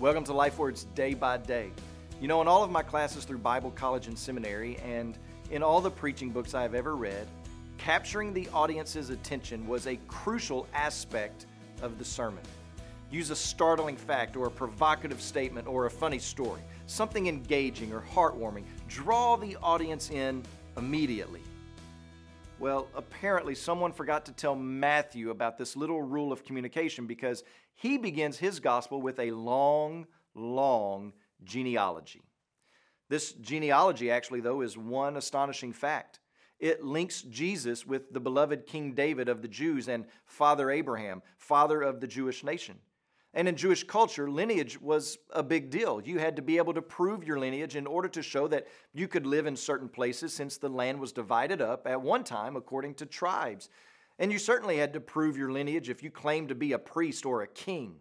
Welcome to Life Words Day by Day. You know, in all of my classes through Bible college and seminary, and in all the preaching books I have ever read, capturing the audience's attention was a crucial aspect of the sermon. Use a startling fact or a provocative statement or a funny story, something engaging or heartwarming. Draw the audience in immediately. Well, apparently, someone forgot to tell Matthew about this little rule of communication because he begins his gospel with a long, long genealogy. This genealogy, actually, though, is one astonishing fact. It links Jesus with the beloved King David of the Jews and Father Abraham, father of the Jewish nation. And in Jewish culture, lineage was a big deal. You had to be able to prove your lineage in order to show that you could live in certain places since the land was divided up at one time according to tribes. And you certainly had to prove your lineage if you claimed to be a priest or a king.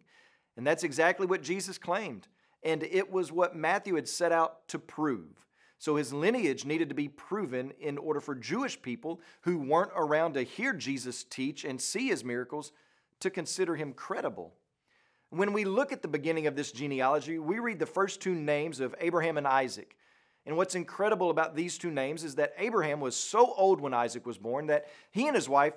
And that's exactly what Jesus claimed. And it was what Matthew had set out to prove. So his lineage needed to be proven in order for Jewish people who weren't around to hear Jesus teach and see his miracles to consider him credible. When we look at the beginning of this genealogy, we read the first two names of Abraham and Isaac. And what's incredible about these two names is that Abraham was so old when Isaac was born that he and his wife,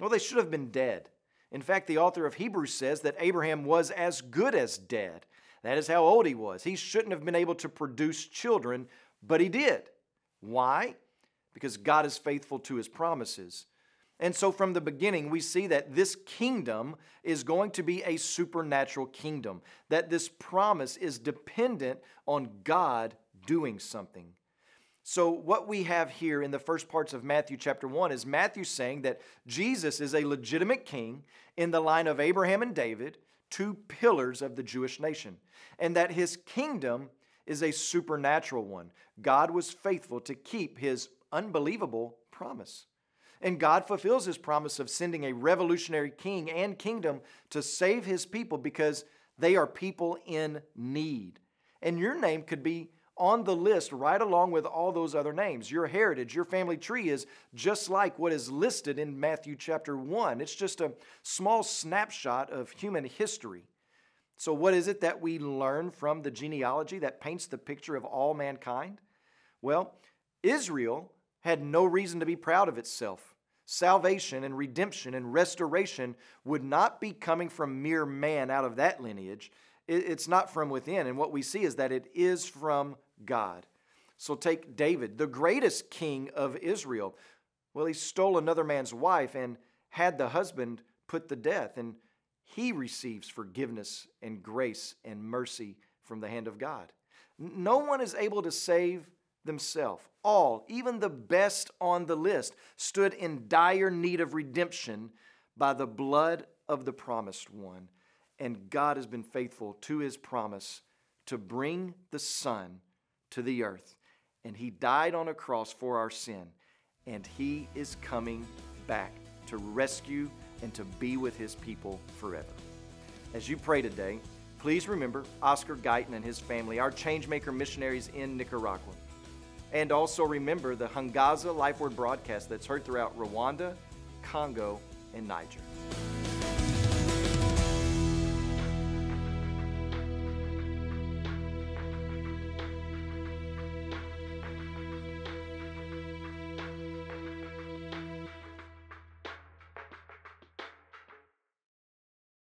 well, they should have been dead. In fact, the author of Hebrews says that Abraham was as good as dead. That is how old he was. He shouldn't have been able to produce children, but he did. Why? Because God is faithful to his promises. And so, from the beginning, we see that this kingdom is going to be a supernatural kingdom, that this promise is dependent on God doing something. So, what we have here in the first parts of Matthew chapter 1 is Matthew saying that Jesus is a legitimate king in the line of Abraham and David, two pillars of the Jewish nation, and that his kingdom is a supernatural one. God was faithful to keep his unbelievable promise. And God fulfills his promise of sending a revolutionary king and kingdom to save his people because they are people in need. And your name could be on the list right along with all those other names. Your heritage, your family tree is just like what is listed in Matthew chapter 1. It's just a small snapshot of human history. So, what is it that we learn from the genealogy that paints the picture of all mankind? Well, Israel had no reason to be proud of itself. Salvation and redemption and restoration would not be coming from mere man out of that lineage. It's not from within. And what we see is that it is from God. So take David, the greatest king of Israel. Well, he stole another man's wife and had the husband put to death. And he receives forgiveness and grace and mercy from the hand of God. No one is able to save themselves. All, even the best on the list, stood in dire need of redemption by the blood of the promised one. And God has been faithful to his promise to bring the Son to the earth. And he died on a cross for our sin. And he is coming back to rescue and to be with his people forever. As you pray today, please remember Oscar Guyton and his family, our changemaker missionaries in Nicaragua. And also remember the Hungaza Life Word broadcast that's heard throughout Rwanda, Congo, and Niger.